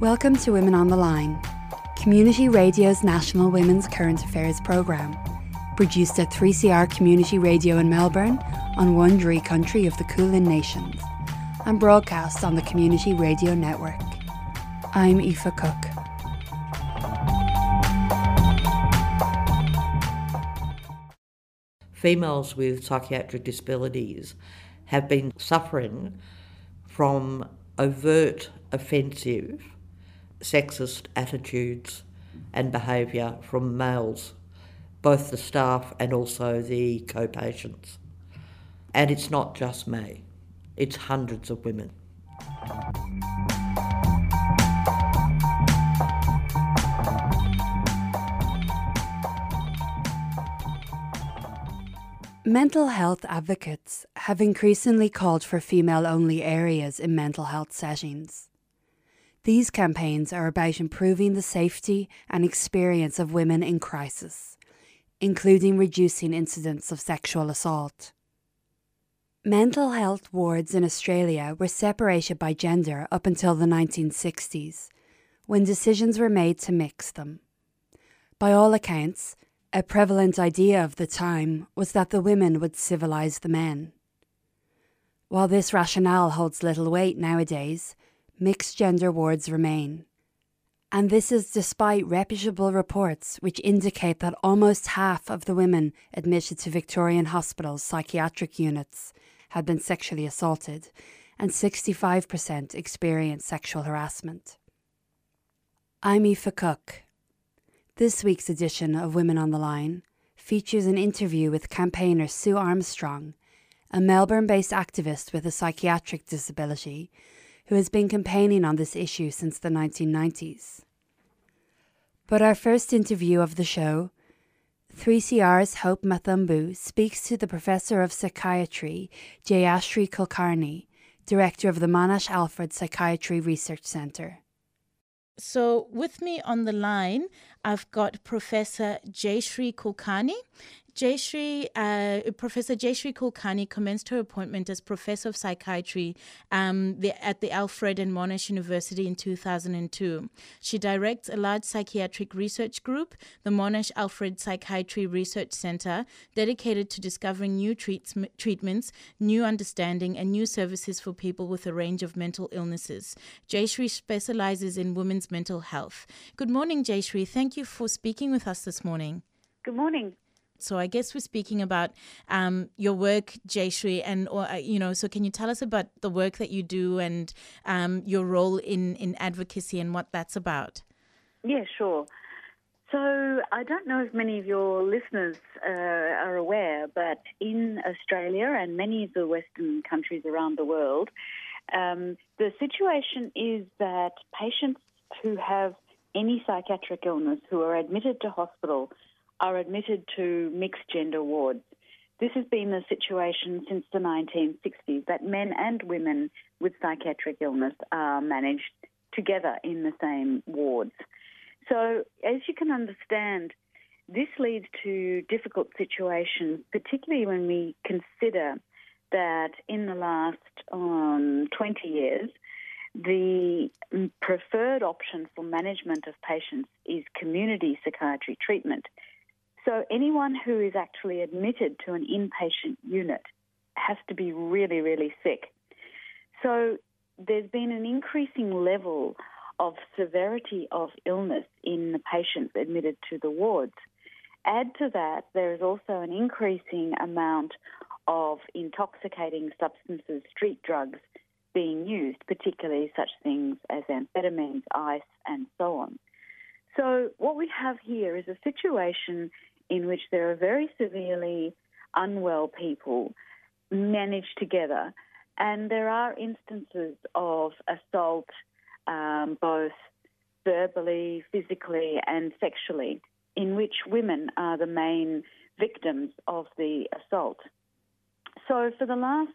Welcome to Women on the Line, Community Radio's National Women's Current Affairs programme, produced at 3CR Community Radio in Melbourne on Wurundjeri country of the Kulin Nations, and broadcast on the Community Radio Network. I'm Aoife Cook. Females with psychiatric disabilities have been suffering from overt, offensive, sexist attitudes and behaviour from males, both the staff and also the co patients. And it's not just me, it's hundreds of women. Mental health advocates have increasingly called for female only areas in mental health settings. These campaigns are about improving the safety and experience of women in crisis, including reducing incidents of sexual assault. Mental health wards in Australia were separated by gender up until the 1960s, when decisions were made to mix them. By all accounts, a prevalent idea of the time was that the women would civilize the men. While this rationale holds little weight nowadays, mixed gender wards remain. And this is despite reputable reports which indicate that almost half of the women admitted to Victorian hospitals' psychiatric units had been sexually assaulted, and 65% experienced sexual harassment. I'm Aoife Cook. This week's edition of Women on the Line features an interview with campaigner Sue Armstrong, a Melbourne based activist with a psychiatric disability who has been campaigning on this issue since the 1990s. But our first interview of the show, 3CR's Hope Mathumbu speaks to the Professor of Psychiatry, Jayashri Kulkarni, Director of the Monash Alfred Psychiatry Research Centre. So, with me on the line, I've got Professor Jayashri Kulkarni. Jayashri, uh, Professor Jayashri Kulkarni commenced her appointment as Professor of Psychiatry um, the, at the Alfred and Monash University in 2002. She directs a large psychiatric research group, the Monash Alfred Psychiatry Research Center, dedicated to discovering new treats, treatments, new understanding, and new services for people with a range of mental illnesses. Jayashri specializes in women's mental health. Good morning, Jayashri. Thank you for speaking with us this morning. Good morning. So I guess we're speaking about um, your work, Jayashri, and or uh, you know. So can you tell us about the work that you do and um, your role in in advocacy and what that's about? Yeah, sure. So I don't know if many of your listeners uh, are aware, but in Australia and many of the Western countries around the world, um, the situation is that patients who have any psychiatric illness who are admitted to hospital are admitted to mixed gender wards. This has been the situation since the 1960s that men and women with psychiatric illness are managed together in the same wards. So, as you can understand, this leads to difficult situations, particularly when we consider that in the last um, 20 years, the preferred option for management of patients is community psychiatry treatment. So anyone who is actually admitted to an inpatient unit has to be really, really sick. So there's been an increasing level of severity of illness in the patients admitted to the wards. Add to that, there is also an increasing amount of intoxicating substances, street drugs, being used, particularly such things as amphetamines, ice, and so on. So, what we have here is a situation in which there are very severely unwell people managed together, and there are instances of assault, um, both verbally, physically, and sexually, in which women are the main victims of the assault. So, for the last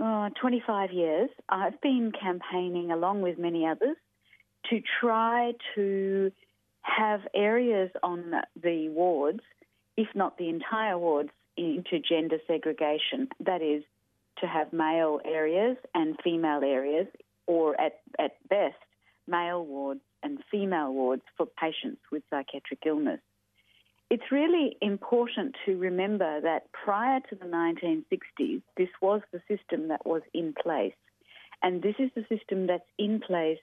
uh, 25 years, I've been campaigning along with many others to try to have areas on the wards, if not the entire wards, into gender segregation. That is, to have male areas and female areas, or at, at best, male wards and female wards for patients with psychiatric illness. It's really important to remember that prior to the 1960s, this was the system that was in place. And this is the system that's in place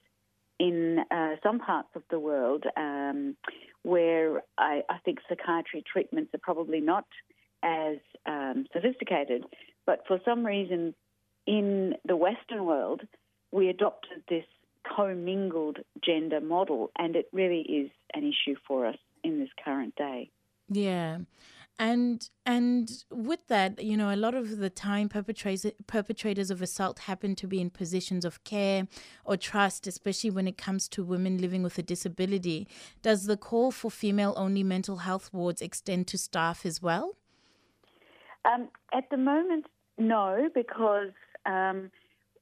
in uh, some parts of the world um, where I, I, think psychiatry treatments are probably not as um, sophisticated. But for some reason, in the Western world, we adopted this commingled gender model, and it really is an issue for us in this current day. Yeah. And and with that, you know, a lot of the time perpetrators perpetrators of assault happen to be in positions of care or trust, especially when it comes to women living with a disability. Does the call for female only mental health wards extend to staff as well? Um, at the moment, no, because um,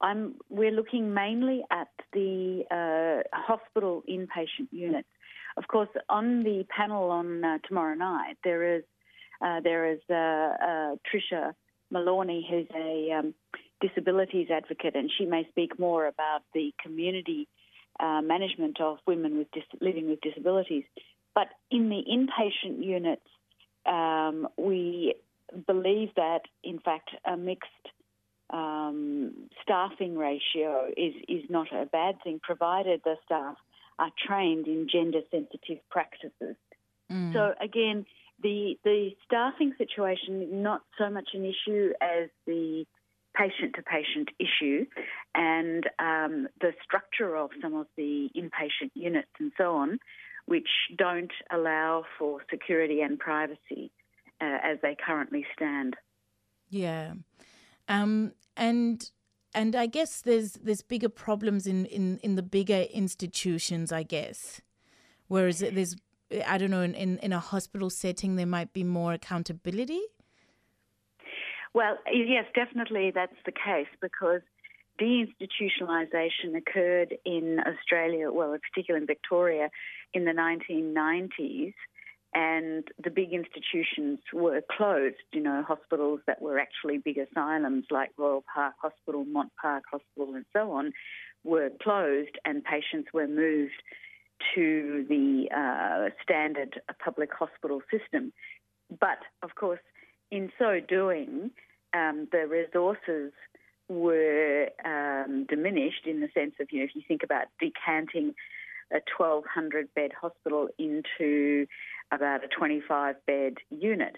I'm, we're looking mainly at the uh, hospital inpatient units. Of course, on the panel on uh, tomorrow night, there is uh, there is uh, uh, Tricia Malowney, who's a um, disabilities advocate, and she may speak more about the community uh, management of women with dis- living with disabilities. But in the inpatient units, um, we believe that, in fact, a mixed um, staffing ratio is, is not a bad thing, provided the staff are trained in gender sensitive practices. Mm. So, again, the, the staffing situation not so much an issue as the patient to patient issue and um, the structure of some of the inpatient units and so on, which don't allow for security and privacy uh, as they currently stand. Yeah. Um, and and I guess there's there's bigger problems in, in, in the bigger institutions, I guess. Whereas there's I don't know, in, in, in a hospital setting there might be more accountability? Well, yes, definitely that's the case because deinstitutionalisation occurred in Australia, well, particularly in Victoria, in the 1990s and the big institutions were closed, you know, hospitals that were actually big asylums like Royal Park Hospital, Mont Park Hospital, and so on were closed, and patients were moved to the uh, standard public hospital system. But of course, in so doing, um, the resources were um, diminished in the sense of, you know, if you think about decanting a 1,200 bed hospital into about a 25 bed unit.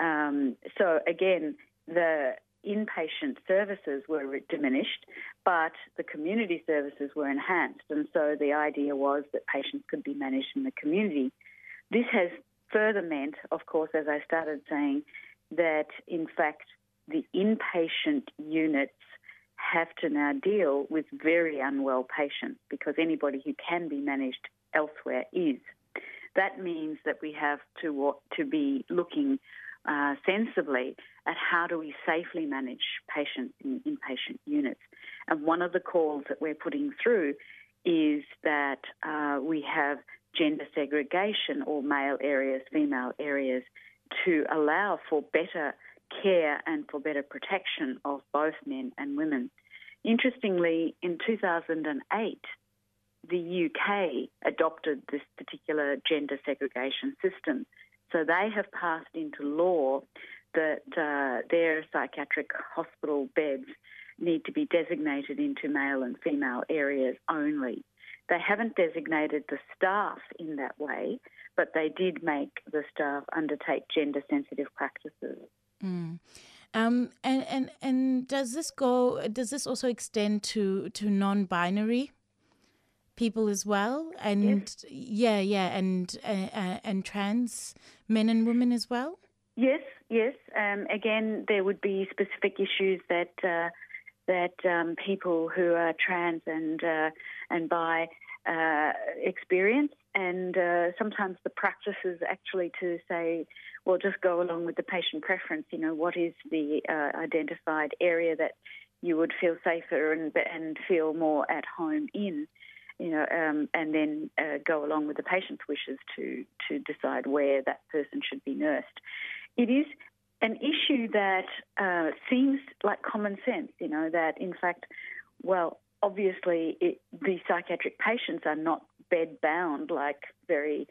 Um, so again, the inpatient services were diminished, but the community services were enhanced. And so the idea was that patients could be managed in the community. This has further meant, of course, as I started saying, that in fact the inpatient units have to now deal with very unwell patients because anybody who can be managed elsewhere is. That means that we have to to be looking uh, sensibly at how do we safely manage patients in inpatient units. And one of the calls that we're putting through is that uh, we have gender segregation or male areas, female areas, to allow for better care and for better protection of both men and women. Interestingly, in 2008, the UK adopted this particular gender segregation system. So they have passed into law that uh, their psychiatric hospital beds need to be designated into male and female areas only. They haven't designated the staff in that way, but they did make the staff undertake gender sensitive practices. Mm. Um, and, and and does this go? Does this also extend to to non-binary people as well? And yes. yeah, yeah, and uh, uh, and trans men and women as well. Yes, yes. Um, again, there would be specific issues that uh, that um, people who are trans and uh, and bi uh, experience, and uh, sometimes the practice is actually to say, well, just go along with the patient preference. You know, what is the uh, identified area that you would feel safer and and feel more at home in? You know, um, and then uh, go along with the patient's wishes to to decide where that person should be nursed. It is an issue that uh, seems like common sense. You know, that in fact, well, obviously, it, the psychiatric patients are not bed bound like very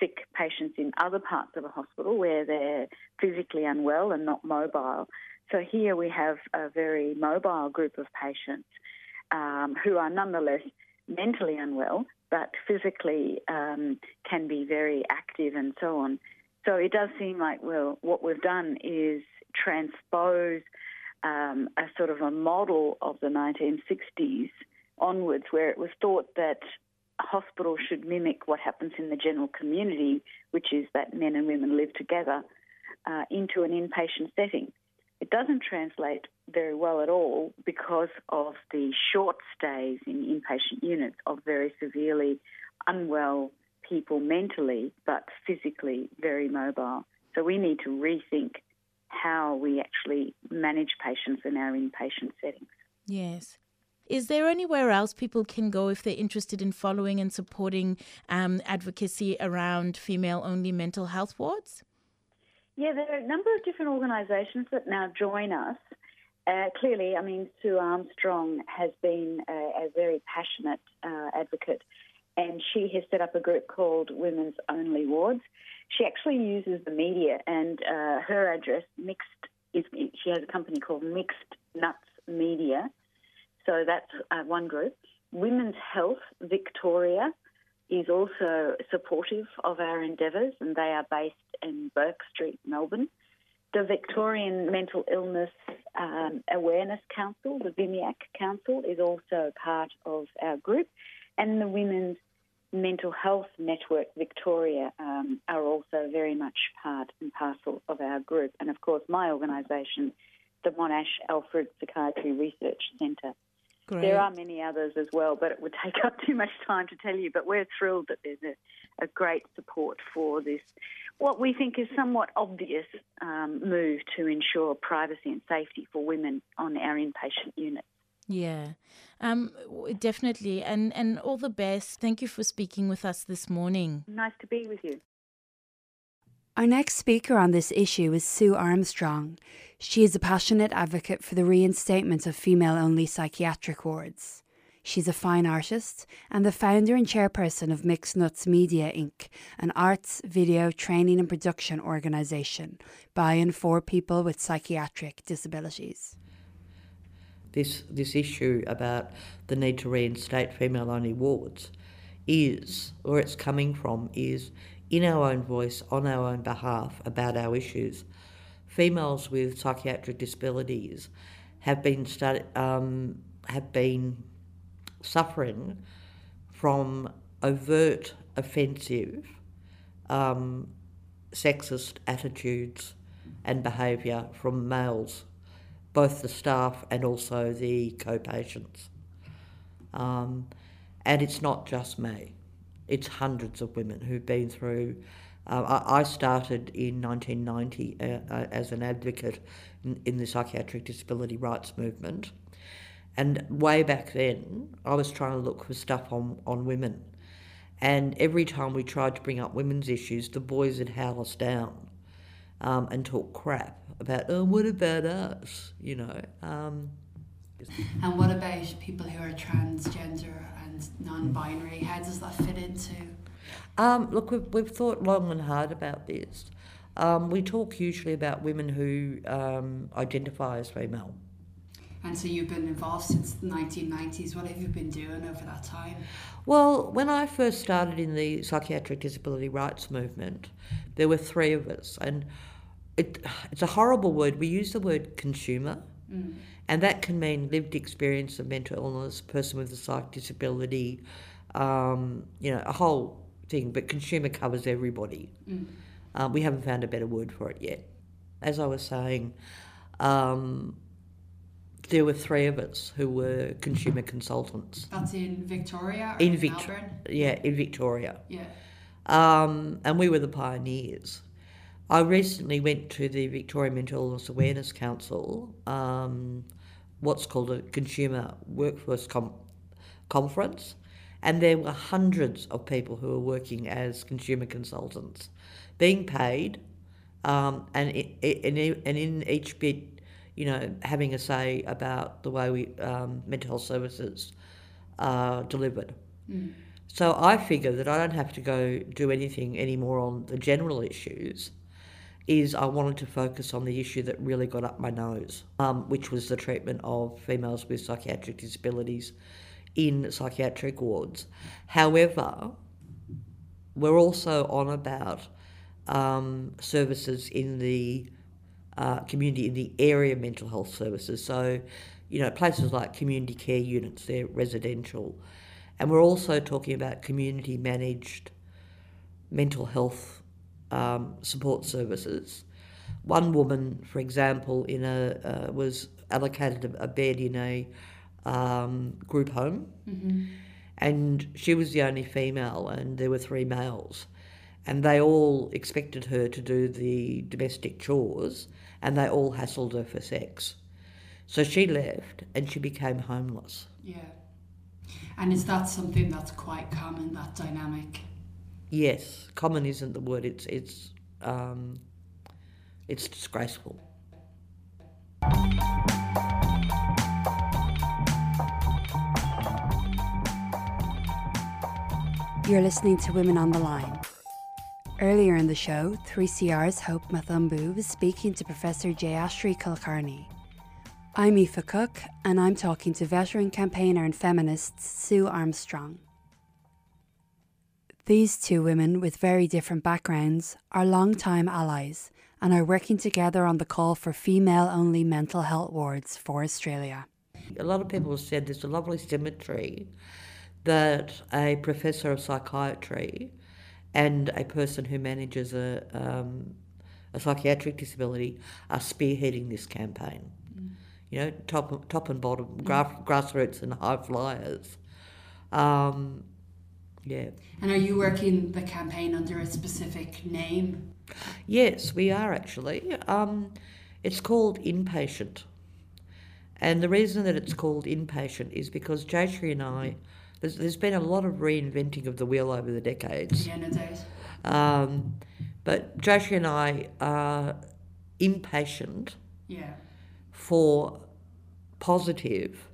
sick patients in other parts of a hospital where they're physically unwell and not mobile. So here we have a very mobile group of patients um, who are nonetheless mentally unwell, but physically um, can be very active and so on. So it does seem like, well, what we've done is transpose um, a sort of a model of the 1960s onwards, where it was thought that hospitals should mimic what happens in the general community, which is that men and women live together, uh, into an inpatient setting. It doesn't translate very well at all because of the short stays in inpatient units of very severely unwell people mentally, but physically very mobile. So we need to rethink how we actually manage patients in our inpatient settings. Yes. Is there anywhere else people can go if they're interested in following and supporting um, advocacy around female only mental health wards? Yeah, there are a number of different organisations that now join us. Uh, clearly, I mean, Sue Armstrong has been a, a very passionate uh, advocate, and she has set up a group called Women's Only Wards. She actually uses the media, and uh, her address, Mixed, is she has a company called Mixed Nuts Media. So that's uh, one group. Women's Health Victoria is also supportive of our endeavours, and they are based in Bourke Street, Melbourne. The Victorian Mental Illness um, Awareness Council, the VIMIAC Council, is also part of our group, and the Women's Mental Health Network Victoria um, are also very much part and parcel of our group. And of course, my organisation, the Monash Alfred Psychiatry Research Centre. Great. There are many others as well, but it would take up too much time to tell you. But we're thrilled that there's a, a great support for this, what we think is somewhat obvious um, move to ensure privacy and safety for women on our inpatient units. Yeah, um, definitely. And, and all the best. Thank you for speaking with us this morning. Nice to be with you. Our next speaker on this issue is Sue Armstrong. She is a passionate advocate for the reinstatement of female only psychiatric wards. She's a fine artist and the founder and chairperson of Mixed Nuts Media Inc., an arts, video, training, and production organisation by and for people with psychiatric disabilities. This, this issue about the need to reinstate female only wards is, or it's coming from, is in our own voice, on our own behalf, about our issues. Females with psychiatric disabilities have been um, have been suffering from overt, offensive, um, sexist attitudes and behaviour from males, both the staff and also the co-patients. Um, and it's not just me it's hundreds of women who've been through. Uh, I, started in 1990 uh, uh, as an advocate in, in, the psychiatric disability rights movement. And way back then, I was trying to look for stuff on, on women. And every time we tried to bring up women's issues, the boys would howl us down um, and talk crap about, oh, what about us? You know. Um, and what about people who are transgender non-binary? How does that fit into? Um, look, we've, we've thought long and hard about this. Um, we talk usually about women who um, identify as female. And so you've been involved since the 1990s. What have you been doing over that time? Well, when I first started in the psychiatric disability rights movement, there were three of us, and it, it's a horrible word. We use the word consumer. Mm. And that can mean lived experience of mental illness, person with a psych disability, um, you know, a whole thing. But consumer covers everybody. Mm. Um, we haven't found a better word for it yet. As I was saying, um, there were three of us who were consumer consultants. That's in Victoria in, in Melbourne? Yeah, in Victoria. Yeah. Um, and we were the pioneers. I recently went to the Victoria Mental Illness Awareness Council um, what's called a consumer workforce com- conference, and there were hundreds of people who were working as consumer consultants, being paid, um, and, it, it, and in each bit, you know, having a say about the way we um, mental health services are delivered. Mm. So I figure that I don't have to go do anything anymore on the general issues. Is I wanted to focus on the issue that really got up my nose, um, which was the treatment of females with psychiatric disabilities in psychiatric wards. However, we're also on about um, services in the uh, community, in the area mental health services. So, you know, places like community care units, they're residential. And we're also talking about community managed mental health um, support services. One woman, for example, in a uh, was allocated a bed in a um, group home, Mm-hmm. and she was the only female, and there were three males, and they all expected her to do the domestic chores, and they all hassled her for sex. So she left, and she became homeless. Yeah. And is that something that's quite common, that dynamic? Yes, common isn't the word. It's it's um, it's disgraceful. You're listening to Women on the Line. Earlier in the show, 3CR's Hope Mathumbu was speaking to Professor Jayashri Kulkarni. I'm Aoife Cook, and I'm talking to veteran campaigner and feminist Sue Armstrong. These two women with very different backgrounds are long-time allies and are working together on the call for female only mental health wards for Australia. A lot of people have said there's a lovely symmetry that a professor of psychiatry and a person who manages a, um, a psychiatric disability are spearheading this campaign. You know, top, top and bottom, grass, grassroots and high flyers. Um, yeah. And are you working the campaign under a specific name? Yes, we are actually. Um, it's called Impatient. And the reason that it's called Impatient is because Jayashri and I, there's, there's been a lot of reinventing of the wheel over the decades. Yeah, no doubt. Um, but Jayashri and I are impatient Yeah. for positive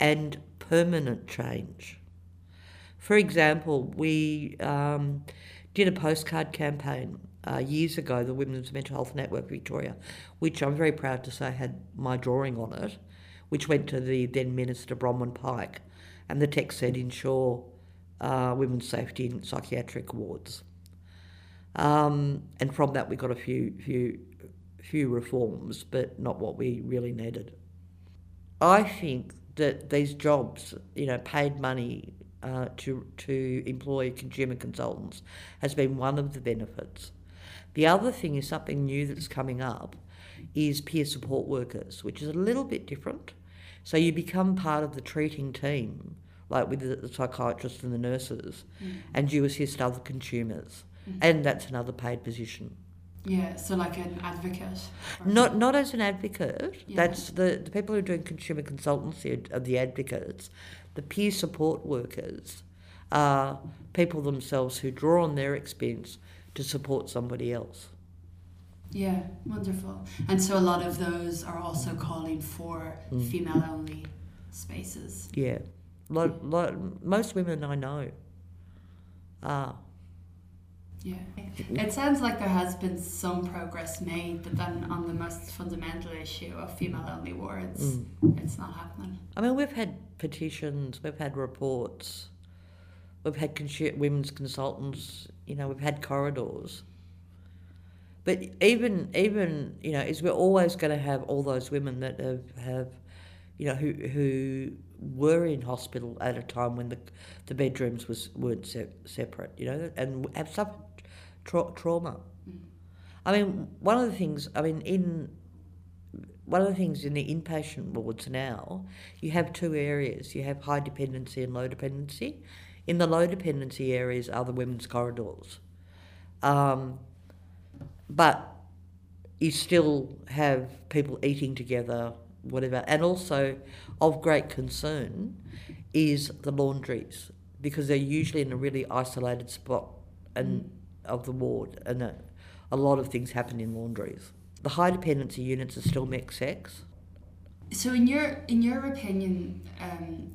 and permanent change. For example, we um, did a postcard campaign uh, years ago, the Women's Mental Health Network Victoria, which I'm very proud to say had my drawing on it, which went to the then Minister Bronwyn Pike, and the text said ensure uh, women's safety in psychiatric wards. Um, and from that, we got a few, few, few reforms, but not what we really needed. I think that these jobs, you know, paid money uh, to to employ consumer consultants, has been one of the benefits. The other thing is something new that's coming up, is peer support workers, which is a little bit different. So you become part of the treating team, like with the, the psychiatrists and the nurses, and you assist other consumers, and that's another paid position. Yeah, so like an advocate. Not not as an advocate. Yeah. That's the, the people who are doing consumer consultancy are the advocates. The peer support workers are people themselves who draw on their expense to support somebody else. Yeah, wonderful. And so a lot of those are also calling for Mm. female only spaces. Yeah, lot, lot, most women I know are. Yeah. It sounds like there has been some progress made, but then on the most fundamental issue of female only wards, Mm. it's not happening. I mean, we've had petitions, we've had reports, we've had consu- women's consultants. You know, we've had corridors. But even even you know, is we're always going to have all those women that have, have you know, who who were in hospital at a time when the the bedrooms was weren't se- separate. You know, and have suffered tra- trauma. I mean, one of the things. I mean, in one of the things in the inpatient wards now, you have two areas. You have high dependency and low dependency. In the low dependency areas are the women's corridors. Um, but you still have people eating together, whatever. And also, of great concern is the laundries because they're usually in a really isolated spot and of the ward, and a, a lot of things happen in laundries. The high dependency units are still mixed sex. So in your in your opinion, um,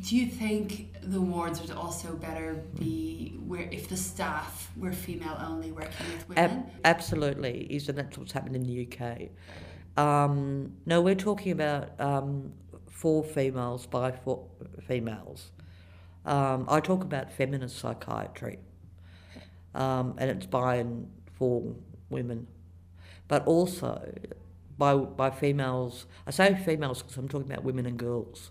Do you think the wards would also better be where if the staff were female only working with women? Ab- absolutely, is and that's what's happened in the UK. Um, no, we're talking about um, for females by for females. Um, I talk about feminist psychiatry, um, and it's by and for women, but also by by females. I say females because I'm talking about women and girls.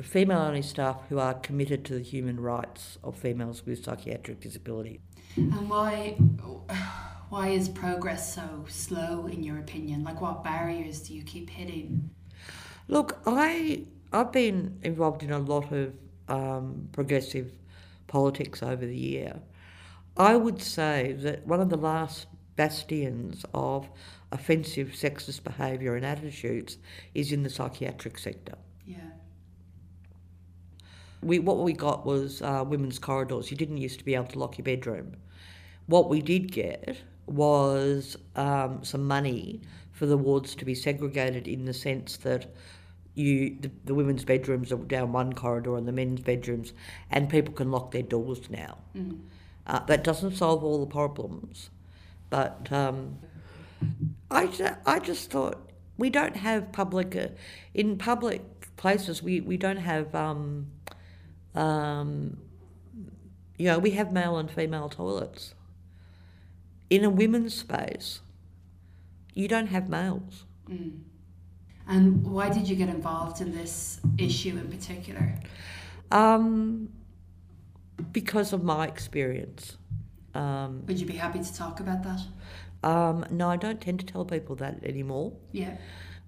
Female only staff who are committed to the human rights of females with psychiatric disability. And why why is progress so slow in your opinion? Like what barriers do you keep hitting? Look, I I've been involved in a lot of um, progressive politics over the year. I would say that one of the last bastions of offensive sexist behaviour and attitudes is in the psychiatric sector. Yeah. We, what we got was uh, women's corridors. You didn't used to be able to lock your bedroom. What we did get was um, some money for the wards to be segregated in the sense that you the, the, women's bedrooms are down one corridor and the men's bedrooms, and people can lock their doors now. Mm. Uh, that doesn't solve all the problems, but um, I, I just thought we don't have public uh, in public places. We, we don't have um, um, you know we have male and female toilets. In a women's space, you don't have males. Mm. And why did you get involved in this issue in particular? Um, because of my experience. Um, Would you be happy to talk about that? Um, no, I don't tend to tell people that anymore. Yeah.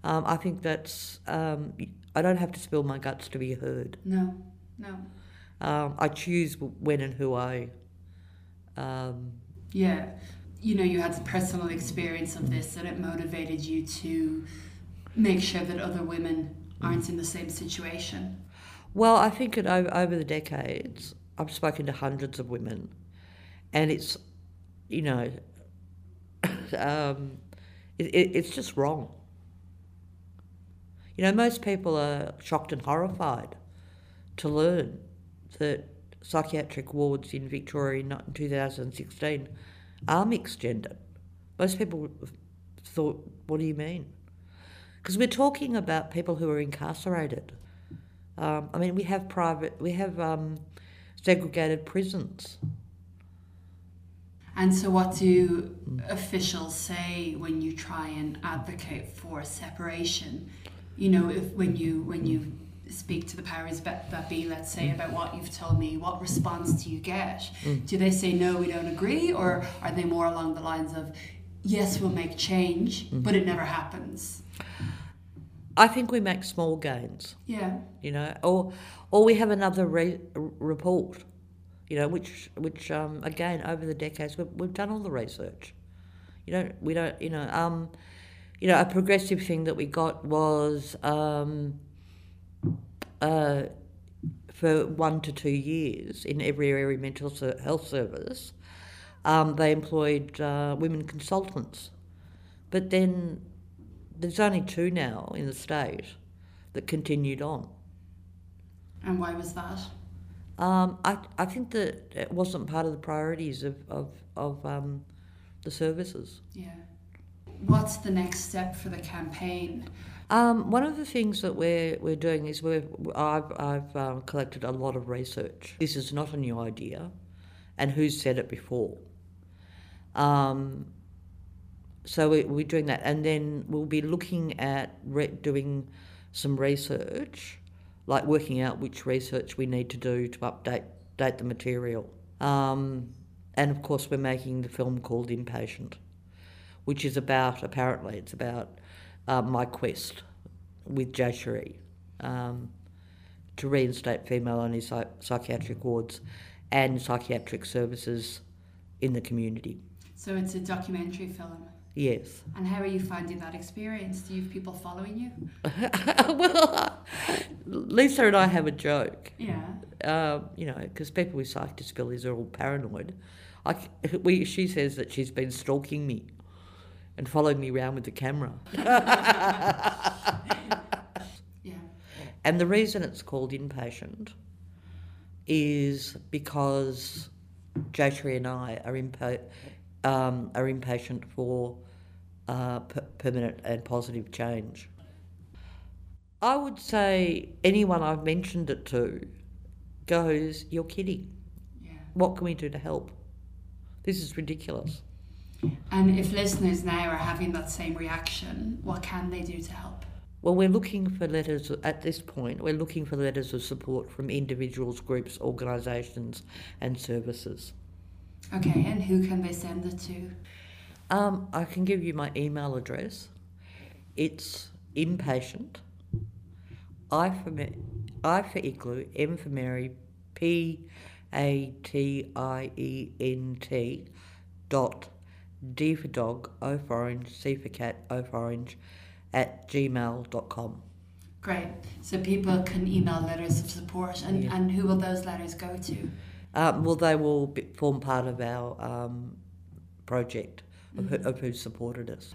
Um, I think that's. Um, I don't have to spill my guts to be heard. No, no. Um, I choose when and who I. Um, yeah. You know, you had personal experience of this and it motivated you to make sure that other women aren't in the same situation. Well, I think it, over, over the decades, I've spoken to hundreds of women, and it's, you know, um, it, it, it's just wrong. You know, most people are shocked and horrified to learn that psychiatric wards in Victoria in 2016 are mixed gender. Most people thought, what do you mean? Because we're talking about people who are incarcerated. Um, I mean, we have private, we have um, segregated prisons. And so, what do officials say when you try and advocate for separation? You know, if when you when you speak to the powers that be, let's say, about what you've told me, what response do you get? Do they say no, we don't agree, or are they more along the lines of yes, we'll make change, but it never happens? I think we make small gains. Yeah. You know, or or we have another re- report you know, which which um, again over the decades we've, we've done all the research. You don't we don't you know um, you know a progressive thing that we got was um, uh, for one to two years in every area mental health service, um, they employed uh, women consultants, but then there's only two now in the state that continued on. And why was that? Um, I, I think that it wasn't part of the priorities of, of, of um, the services. Yeah. What's the next step for the campaign? Um, one of the things that we're, we're doing is we've, I've, I've um, collected a lot of research. This is not a new idea, and who's said it before? Um, so we, we're doing that, and then we'll be looking at re- doing some research like working out which research we need to do to update date the material. Um, and of course, we're making the film called Impatient, which is about, apparently, it's about uh, my quest with Jayashri um, to reinstate female only psych- psychiatric wards and psychiatric services in the community. So it's a documentary film? Yes. And how are you finding that experience? Do you have people following you? well, Lisa and I have a joke. Yeah. Um, you know, because people with psych disabilities are all paranoid. I, we, she says that she's been stalking me and following me around with the camera. yeah. And the reason it's called Impatient is because Jayashri and I are, impa- um, are impatient for uh, per- permanent and positive change. I would say anyone I've mentioned it to goes, You're kidding. Yeah. What can we do to help? This is ridiculous. And if listeners now are having that same reaction, what can they do to help? Well, we're looking for letters at this point. We're looking for letters of support from individuals, groups, organisations, and services. Okay, and who can they send it to? Um, I can give you my email address. It's impatient. I for me, I for igloo, M for Mary, P A T I E N T dot D for dog, O for orange, C for cat, O for orange at gmail.com. Great. So people can email letters of support, and, Yeah. and who will those letters go to? Um, well, they will be, form part of our um, project of, who, of who supported us.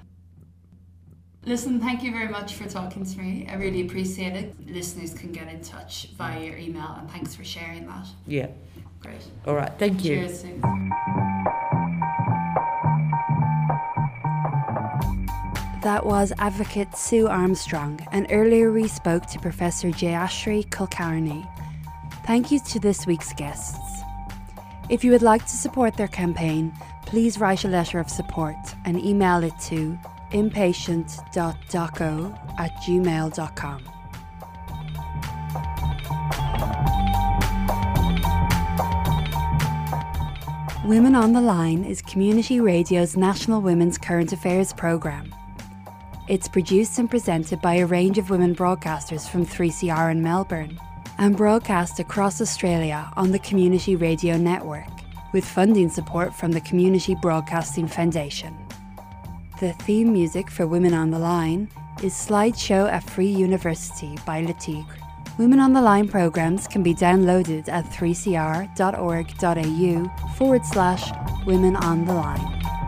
Listen, thank you very much for talking to me. I really appreciate it. Listeners can get in touch via your email, and thanks for sharing that. Yeah. Great. All right. Thank you. Cheers. Sue. That was advocate Sue Armstrong, and earlier we spoke to Professor Jayashri Kulkarni. Thank you to this week's guests. If you would like to support their campaign, please write a letter of support and email it to impatient.doco at gmail.com. Women on the Line is Community Radio's National Women's Current Affairs programme. It's produced and presented by a range of women broadcasters from 3CR in Melbourne and broadcast across Australia on the Community Radio Network with funding support from the Community Broadcasting Foundation. The theme music for Women on the Line is Slideshow at Free University by Le Women on the Line programs can be downloaded at 3cr.org.au forward slash Women on the Line.